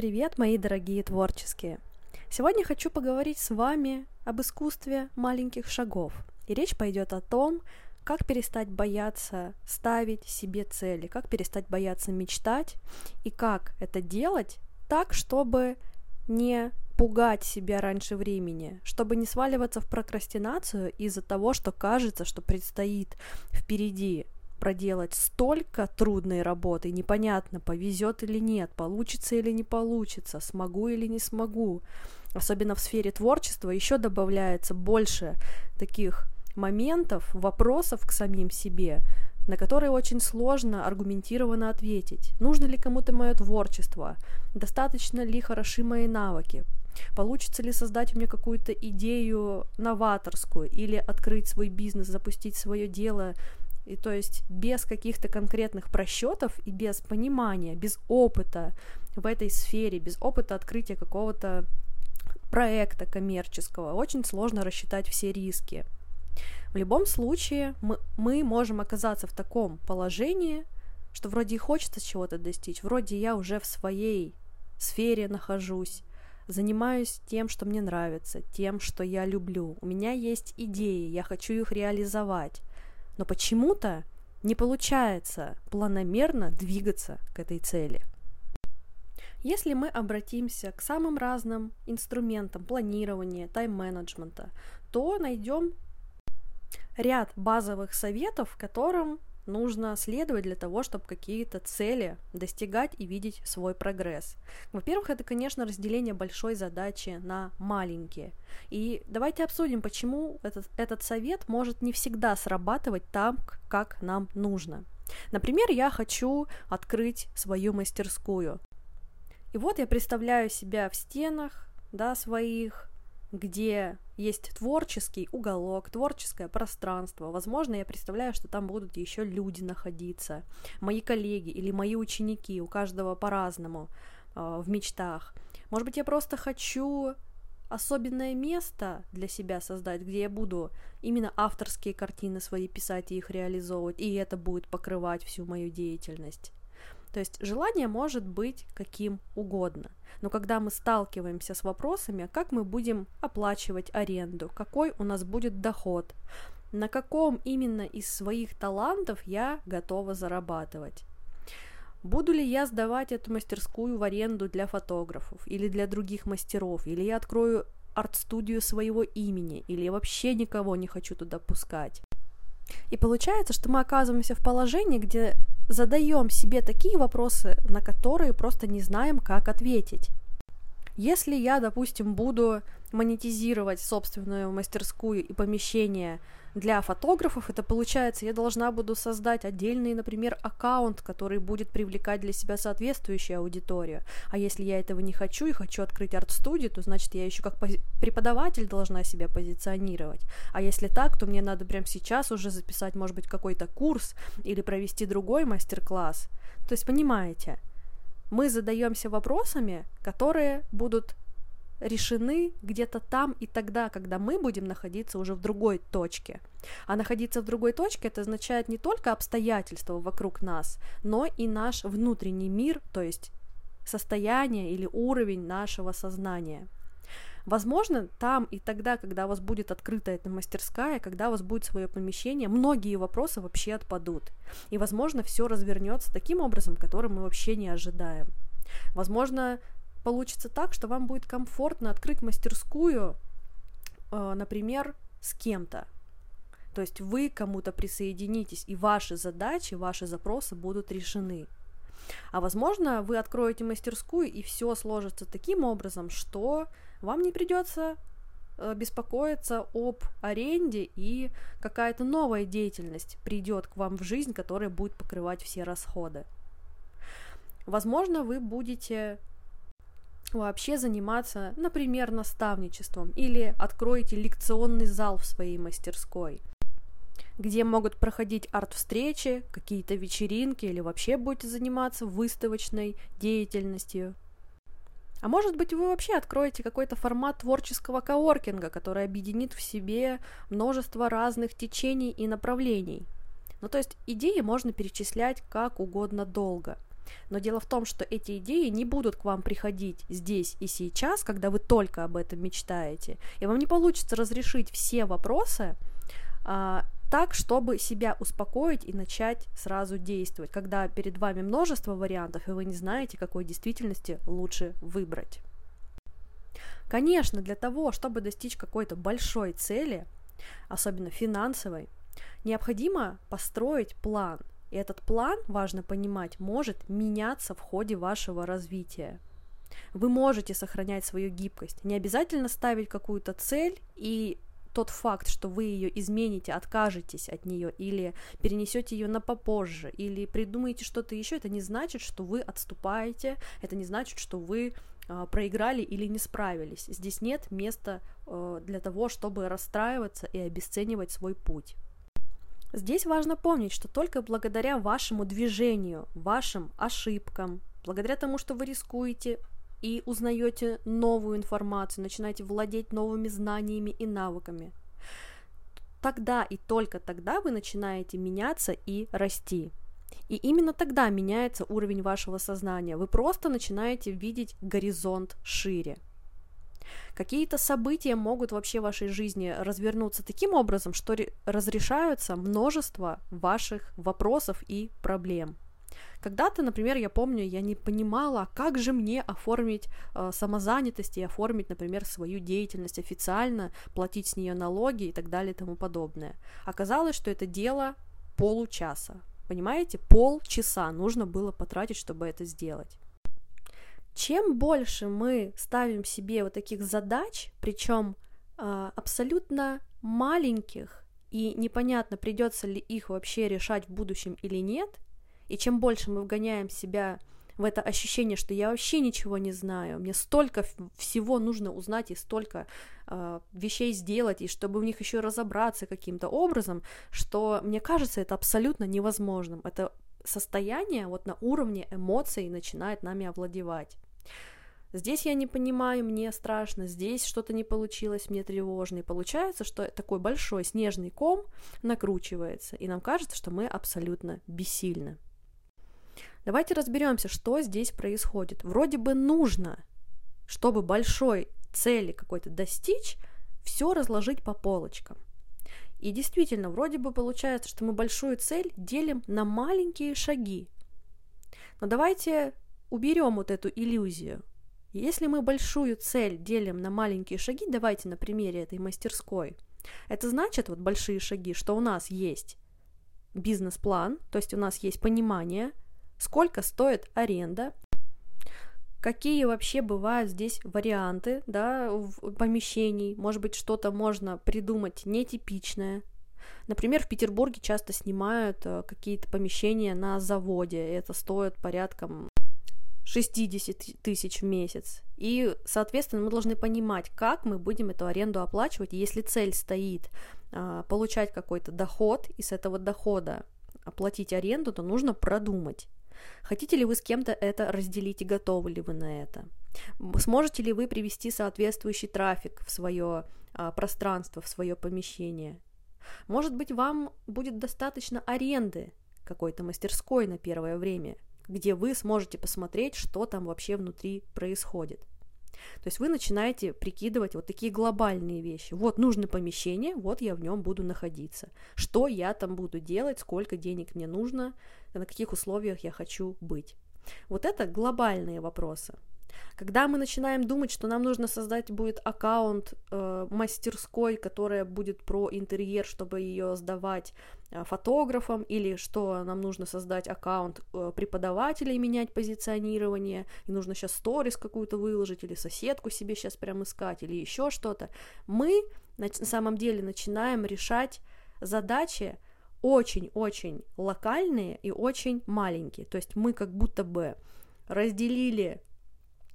Привет, мои дорогие творческие! Сегодня хочу поговорить с вами об искусстве маленьких шагов. И речь пойдет о том, как перестать бояться ставить себе цели, как перестать бояться мечтать и как это делать так, чтобы не пугать себя раньше времени, чтобы не сваливаться в прокрастинацию из-за того, что кажется, что предстоит впереди проделать столько трудной работы, непонятно, повезет или нет, получится или не получится, смогу или не смогу. Особенно в сфере творчества еще добавляется больше таких моментов, вопросов к самим себе, на которые очень сложно аргументированно ответить. Нужно ли кому-то мое творчество? Достаточно ли хороши мои навыки? Получится ли создать у меня какую-то идею новаторскую или открыть свой бизнес, запустить свое дело? И то есть без каких-то конкретных просчетов и без понимания, без опыта в этой сфере, без опыта открытия какого-то проекта коммерческого, очень сложно рассчитать все риски. В любом случае мы, мы можем оказаться в таком положении, что вроде и хочется чего-то достичь, вроде я уже в своей сфере нахожусь, занимаюсь тем, что мне нравится, тем, что я люблю. У меня есть идеи, я хочу их реализовать. Но почему-то не получается планомерно двигаться к этой цели. Если мы обратимся к самым разным инструментам планирования, тайм-менеджмента, то найдем ряд базовых советов, которым нужно следовать для того, чтобы какие-то цели достигать и видеть свой прогресс. Во-первых, это, конечно, разделение большой задачи на маленькие. И давайте обсудим, почему этот, этот совет может не всегда срабатывать там, как нам нужно. Например, я хочу открыть свою мастерскую. И вот я представляю себя в стенах, да, своих, где есть творческий уголок, творческое пространство. Возможно, я представляю, что там будут еще люди находиться, мои коллеги или мои ученики, у каждого по-разному э, в мечтах. Может быть, я просто хочу особенное место для себя создать, где я буду именно авторские картины свои писать и их реализовывать, и это будет покрывать всю мою деятельность. То есть желание может быть каким угодно. Но когда мы сталкиваемся с вопросами, как мы будем оплачивать аренду, какой у нас будет доход, на каком именно из своих талантов я готова зарабатывать. Буду ли я сдавать эту мастерскую в аренду для фотографов или для других мастеров, или я открою арт-студию своего имени, или я вообще никого не хочу туда пускать. И получается, что мы оказываемся в положении, где задаем себе такие вопросы, на которые просто не знаем, как ответить. Если я, допустим, буду монетизировать собственную мастерскую и помещение для фотографов, это получается, я должна буду создать отдельный, например, аккаунт, который будет привлекать для себя соответствующую аудиторию. А если я этого не хочу и хочу открыть арт-студию, то значит я еще как преподаватель должна себя позиционировать. А если так, то мне надо прямо сейчас уже записать, может быть, какой-то курс или провести другой мастер-класс. То есть, понимаете, мы задаемся вопросами, которые будут решены где-то там и тогда, когда мы будем находиться уже в другой точке. А находиться в другой точке это означает не только обстоятельства вокруг нас, но и наш внутренний мир, то есть состояние или уровень нашего сознания. Возможно, там и тогда, когда у вас будет открыта эта мастерская, когда у вас будет свое помещение, многие вопросы вообще отпадут. И, возможно, все развернется таким образом, который мы вообще не ожидаем. Возможно, получится так, что вам будет комфортно открыть мастерскую, э, например, с кем-то. То есть вы кому-то присоединитесь, и ваши задачи, ваши запросы будут решены. А возможно, вы откроете мастерскую, и все сложится таким образом, что вам не придется э, беспокоиться об аренде, и какая-то новая деятельность придет к вам в жизнь, которая будет покрывать все расходы. Возможно, вы будете вообще заниматься, например, наставничеством или откроете лекционный зал в своей мастерской, где могут проходить арт-встречи, какие-то вечеринки или вообще будете заниматься выставочной деятельностью. А может быть, вы вообще откроете какой-то формат творческого коворкинга, который объединит в себе множество разных течений и направлений. Ну, то есть идеи можно перечислять как угодно долго – Но дело в том, что эти идеи не будут к вам приходить здесь и сейчас, когда вы только об этом мечтаете, и вам не получится разрешить все вопросы а, так, чтобы себя успокоить и начать сразу действовать, когда перед вами множество вариантов, и вы не знаете, какой действительности лучше выбрать. Конечно, для того, чтобы достичь какой-то большой цели, особенно финансовой, необходимо построить план. И этот план, важно понимать, может меняться в ходе вашего развития. Вы можете сохранять свою гибкость. Не обязательно ставить какую-то цель и тот факт, что вы ее измените, откажетесь от нее или перенесете ее на попозже, или придумаете что-то еще, это не значит, что вы отступаете, это не значит, что вы э, проиграли или не справились. Здесь нет места э, для того, чтобы расстраиваться и обесценивать свой путь. Здесь важно помнить, что только благодаря вашему движению, вашим ошибкам, благодаря тому, что вы рискуете, и узнаете новую информацию, начинаете владеть новыми знаниями и навыками. Тогда и только тогда вы начинаете меняться и расти. И именно тогда меняется уровень вашего сознания. Вы просто начинаете видеть горизонт шире. Какие-то события могут вообще в вашей жизни развернуться таким образом, что разрешаются множество ваших вопросов и проблем. Когда-то, например, я помню, я не понимала, как же мне оформить э, самозанятость и оформить, например, свою деятельность официально, платить с нее налоги и так далее и тому подобное. Оказалось, что это дело получаса. Понимаете, полчаса нужно было потратить, чтобы это сделать. Чем больше мы ставим себе вот таких задач, причем э, абсолютно маленьких, и непонятно, придется ли их вообще решать в будущем или нет, и чем больше мы вгоняем себя в это ощущение, что я вообще ничего не знаю, мне столько всего нужно узнать и столько э, вещей сделать, и чтобы в них еще разобраться каким-то образом, что мне кажется это абсолютно невозможным. Это состояние вот на уровне эмоций начинает нами овладевать. Здесь я не понимаю, мне страшно, здесь что-то не получилось, мне тревожно. И получается, что такой большой снежный ком накручивается, и нам кажется, что мы абсолютно бессильны. Давайте разберемся, что здесь происходит. Вроде бы нужно, чтобы большой цели какой-то достичь, все разложить по полочкам. И действительно, вроде бы получается, что мы большую цель делим на маленькие шаги. Но давайте уберем вот эту иллюзию. Если мы большую цель делим на маленькие шаги, давайте на примере этой мастерской, это значит, вот большие шаги, что у нас есть бизнес-план, то есть у нас есть понимание, сколько стоит аренда, какие вообще бывают здесь варианты, да, помещений, может быть, что-то можно придумать нетипичное. Например, в Петербурге часто снимают э, какие-то помещения на заводе, и это стоит порядком 60 тысяч в месяц. И, соответственно, мы должны понимать, как мы будем эту аренду оплачивать. если цель стоит а, получать какой-то доход, и с этого дохода оплатить аренду, то нужно продумать, Хотите ли вы с кем-то это разделить и готовы ли вы на это? Сможете ли вы привести соответствующий трафик в свое а, пространство, в свое помещение? Может быть, вам будет достаточно аренды какой-то мастерской на первое время, где вы сможете посмотреть, что там вообще внутри происходит. То есть вы начинаете прикидывать вот такие глобальные вещи. Вот нужно помещение, вот я в нем буду находиться. Что я там буду делать, сколько денег мне нужно, на каких условиях я хочу быть. Вот это глобальные вопросы. Когда мы начинаем думать, что нам нужно создать будет аккаунт э, мастерской, которая будет про интерьер, чтобы ее сдавать э, фотографам, или что нам нужно создать аккаунт э, преподавателей, менять позиционирование, и нужно сейчас сторис какую-то выложить, или соседку себе сейчас прям искать, или еще что-то, мы на, на самом деле начинаем решать задачи очень-очень локальные и очень маленькие. То есть мы как будто бы разделили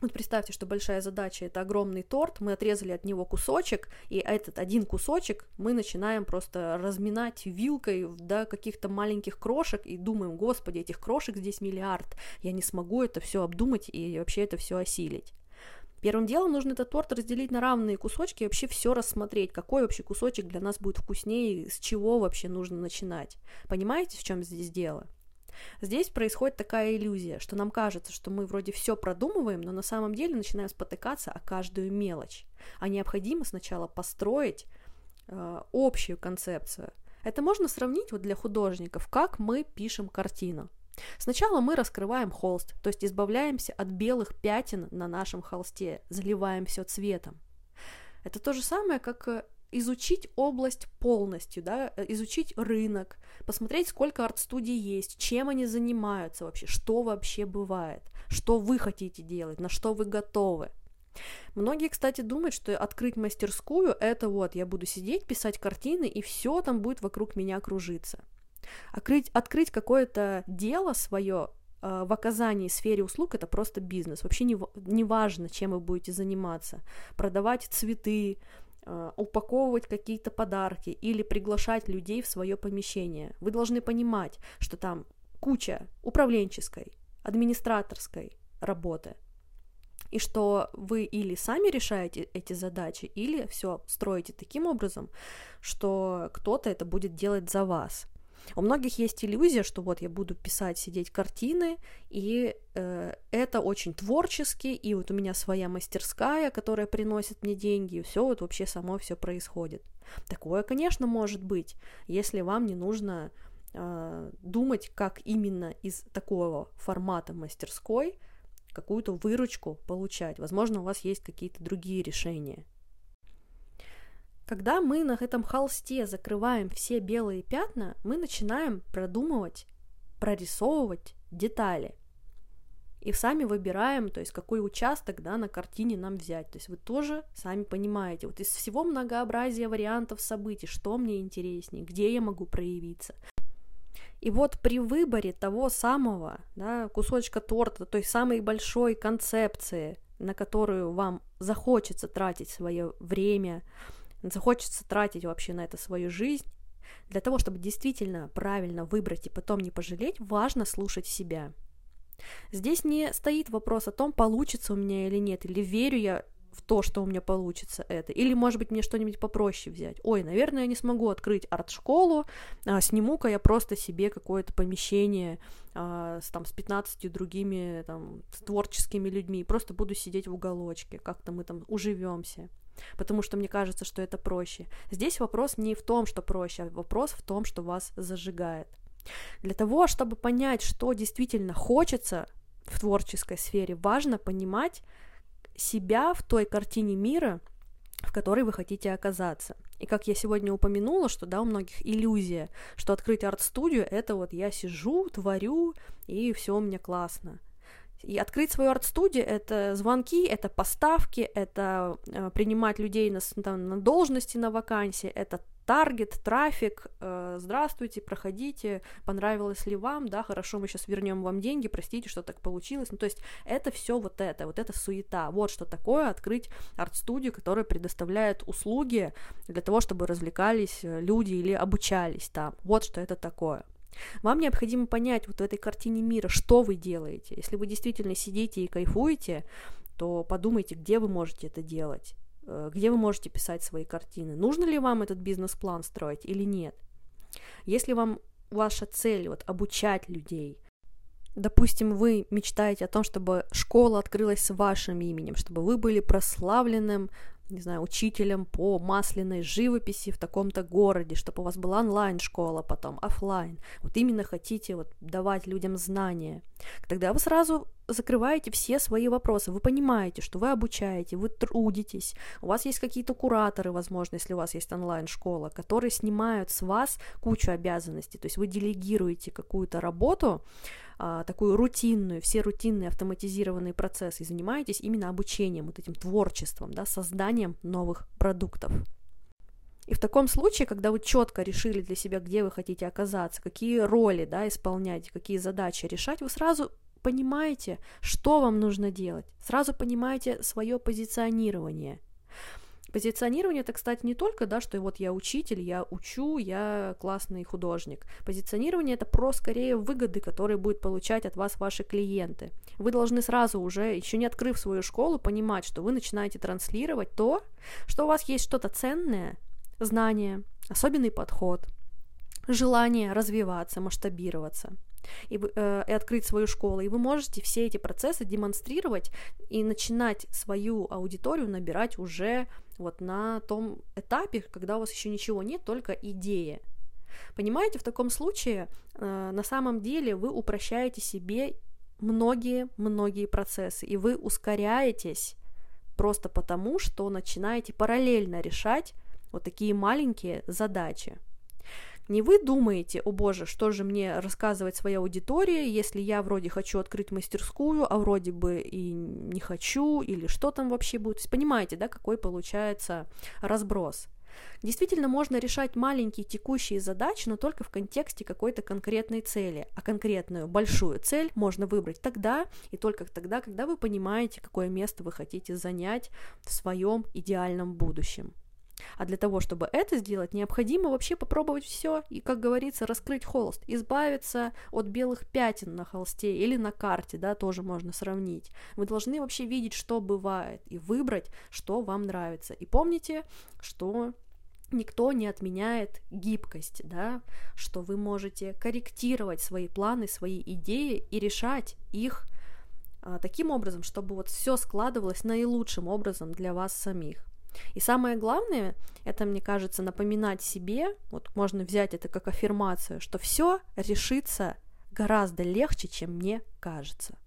вот представьте, что большая задача это огромный торт, мы отрезали от него кусочек, и этот один кусочек мы начинаем просто разминать вилкой до каких-то маленьких крошек и думаем, господи, этих крошек здесь миллиард, я не смогу это все обдумать и вообще это все осилить. Первым делом нужно этот торт разделить на равные кусочки и вообще все рассмотреть, какой вообще кусочек для нас будет вкуснее, с чего вообще нужно начинать. Понимаете, в чем здесь дело? Здесь происходит такая иллюзия, что нам кажется, что мы вроде все продумываем, но на самом деле начинаем спотыкаться о каждую мелочь. А необходимо сначала построить э, общую концепцию. Это можно сравнить вот для художников, как мы пишем картину. Сначала мы раскрываем холст, то есть избавляемся от белых пятен на нашем холсте, заливаем все цветом. Это то же самое, как э, изучить область полностью, да, э, изучить рынок, посмотреть, сколько арт-студий есть, чем они занимаются вообще, что вообще бывает, что вы хотите делать, на что вы готовы. Многие, кстати, думают, что открыть мастерскую — это вот, я буду сидеть, писать картины, и все там будет вокруг меня кружиться. Открыть, открыть какое-то дело свое э, в оказании сфере услуг это просто бизнес. Вообще не, не важно, чем вы будете заниматься. Продавать цветы, упаковывать какие-то подарки или приглашать людей в свое помещение. Вы должны понимать, что там куча управленческой, администраторской работы. И что вы или сами решаете эти задачи, или все строите таким образом, что кто-то это будет делать за вас. У многих есть иллюзия, что вот я буду писать, сидеть картины, и э, это очень творчески, и вот у меня своя мастерская, которая приносит мне деньги, и все вот вообще само все происходит. Такое, конечно, может быть, если вам не нужно э, думать, как именно из такого формата мастерской какую-то выручку получать. Возможно, у вас есть какие-то другие решения. Когда мы на этом холсте закрываем все белые пятна, мы начинаем продумывать, прорисовывать детали. И сами выбираем, то есть какой участок да, на картине нам взять. То есть вы тоже сами понимаете, вот из всего многообразия вариантов событий, что мне интереснее, где я могу проявиться. И вот при выборе того самого да, кусочка торта, той самой большой концепции, на которую вам захочется тратить свое время, захочется тратить вообще на это свою жизнь, для того, чтобы действительно правильно выбрать и потом не пожалеть, важно слушать себя. Здесь не стоит вопрос о том, получится у меня или нет, или верю я в то, что у меня получится это. Или, может быть, мне что-нибудь попроще взять. Ой, наверное, я не смогу открыть арт-школу, а, сниму-ка я просто себе какое-то помещение а, с, там, с 15 другими там, с творческими людьми, просто буду сидеть в уголочке, как-то мы там уживемся потому что мне кажется, что это проще. Здесь вопрос не в том, что проще, а вопрос в том, что вас зажигает. Для того, чтобы понять, что действительно хочется в творческой сфере, важно понимать себя в той картине мира, в которой вы хотите оказаться. И как я сегодня упомянула, что да, у многих иллюзия, что открыть арт-студию это вот я сижу, творю, и все у меня классно. И открыть свою арт-студию — это звонки, это поставки, это э, принимать людей на, там, на должности на вакансии, это таргет, трафик, э, здравствуйте, проходите, понравилось ли вам, да, хорошо, мы сейчас вернем вам деньги, простите, что так получилось. Ну, то есть это все вот это, вот это суета. Вот что такое открыть арт-студию, которая предоставляет услуги для того, чтобы развлекались э, люди или обучались там. Вот что это такое. Вам необходимо понять вот в этой картине мира, что вы делаете. Если вы действительно сидите и кайфуете, то подумайте, где вы можете это делать, э, где вы можете писать свои картины. Нужно ли вам этот бизнес-план строить или нет? Если вам ваша цель вот обучать людей, допустим, вы мечтаете о том, чтобы школа открылась с вашим именем, чтобы вы были прославленным не знаю, учителем по масляной живописи в таком-то городе, чтобы у вас была онлайн-школа потом, офлайн. Вот именно хотите вот давать людям знания. Тогда вы сразу закрываете все свои вопросы. Вы понимаете, что вы обучаете, вы трудитесь, у вас есть какие-то кураторы, возможно, если у вас есть онлайн-школа, которые снимают с вас кучу обязанностей. То есть вы делегируете какую-то работу, а, такую рутинную, все рутинные автоматизированные процессы, и занимаетесь именно обучением, вот этим творчеством, да, созданием новых продуктов. И в таком случае, когда вы четко решили для себя, где вы хотите оказаться, какие роли да, исполнять, какие задачи решать, вы сразу понимаете, что вам нужно делать, сразу понимаете свое позиционирование – Позиционирование это, кстати, не только, да, что вот я учитель, я учу, я классный художник. Позиционирование это про скорее выгоды, которые будут получать от вас ваши клиенты. Вы должны сразу уже, еще не открыв свою школу, понимать, что вы начинаете транслировать то, что у вас есть что-то ценное, знание, особенный подход, желание развиваться, масштабироваться и, э, и открыть свою школу. И вы можете все эти процессы демонстрировать и начинать свою аудиторию набирать уже вот на том этапе, когда у вас еще ничего нет, только идея. Понимаете, в таком случае э, на самом деле вы упрощаете себе многие-многие процессы, и вы ускоряетесь просто потому, что начинаете параллельно решать вот такие маленькие задачи. Не вы думаете, о боже, что же мне рассказывать своей аудитории, если я вроде хочу открыть мастерскую, а вроде бы и не хочу, или что там вообще будет. Понимаете, да, какой получается разброс. Действительно, можно решать маленькие текущие задачи, но только в контексте какой-то конкретной цели. А конкретную большую цель можно выбрать тогда и только тогда, когда вы понимаете, какое место вы хотите занять в своем идеальном будущем. А для того, чтобы это сделать, необходимо вообще попробовать все и, как говорится, раскрыть холст, избавиться от белых пятен на холсте или на карте, да, тоже можно сравнить. Вы должны вообще видеть, что бывает, и выбрать, что вам нравится. И помните, что никто не отменяет гибкость, да, что вы можете корректировать свои планы, свои идеи и решать их а, таким образом, чтобы вот все складывалось наилучшим образом для вас самих. И самое главное, это, мне кажется, напоминать себе, вот можно взять это как аффирмацию, что все решится гораздо легче, чем мне кажется.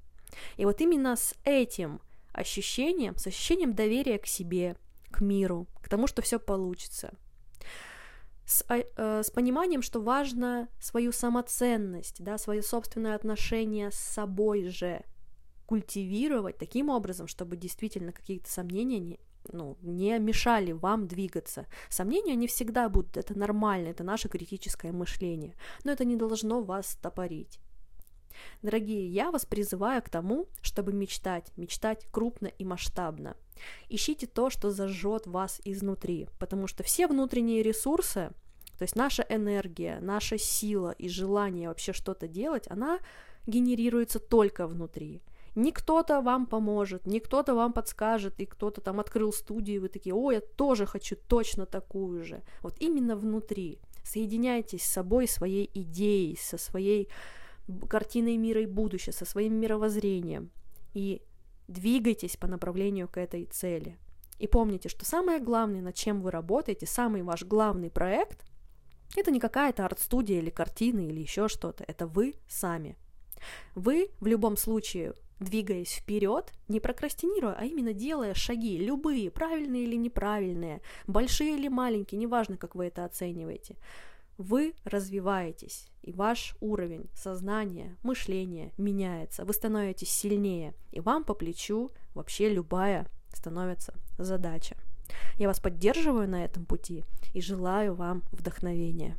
И вот именно с этим ощущением, с ощущением доверия к себе, к миру, к тому, что все получится, с, э, с пониманием, что важно свою самоценность, да, свое собственное отношение с собой же культивировать таким образом, чтобы действительно какие-то сомнения не, ну, не мешали вам двигаться. Сомнения не всегда будут, это нормально, это наше критическое мышление, но это не должно вас стопорить. Дорогие, я вас призываю к тому, чтобы мечтать, мечтать крупно и масштабно. Ищите то, что зажжет вас изнутри, потому что все внутренние ресурсы, то есть наша энергия, наша сила и желание вообще что-то делать, она генерируется только внутри не кто-то вам поможет, не кто-то вам подскажет, и кто-то там открыл студию, и вы такие, о, я тоже хочу точно такую же. Вот именно внутри. Соединяйтесь с собой, своей идеей, со своей картиной мира и будущего, со своим мировоззрением. И двигайтесь по направлению к этой цели. И помните, что самое главное, над чем вы работаете, самый ваш главный проект, это не какая-то арт-студия или картина или еще что-то, это вы сами. Вы в любом случае двигаясь вперед, не прокрастинируя, а именно делая шаги, любые, правильные или неправильные, большие или маленькие, неважно, как вы это оцениваете, вы развиваетесь, и ваш уровень сознания, мышления меняется, вы становитесь сильнее, и вам по плечу вообще любая становится задача. Я вас поддерживаю на этом пути и желаю вам вдохновения.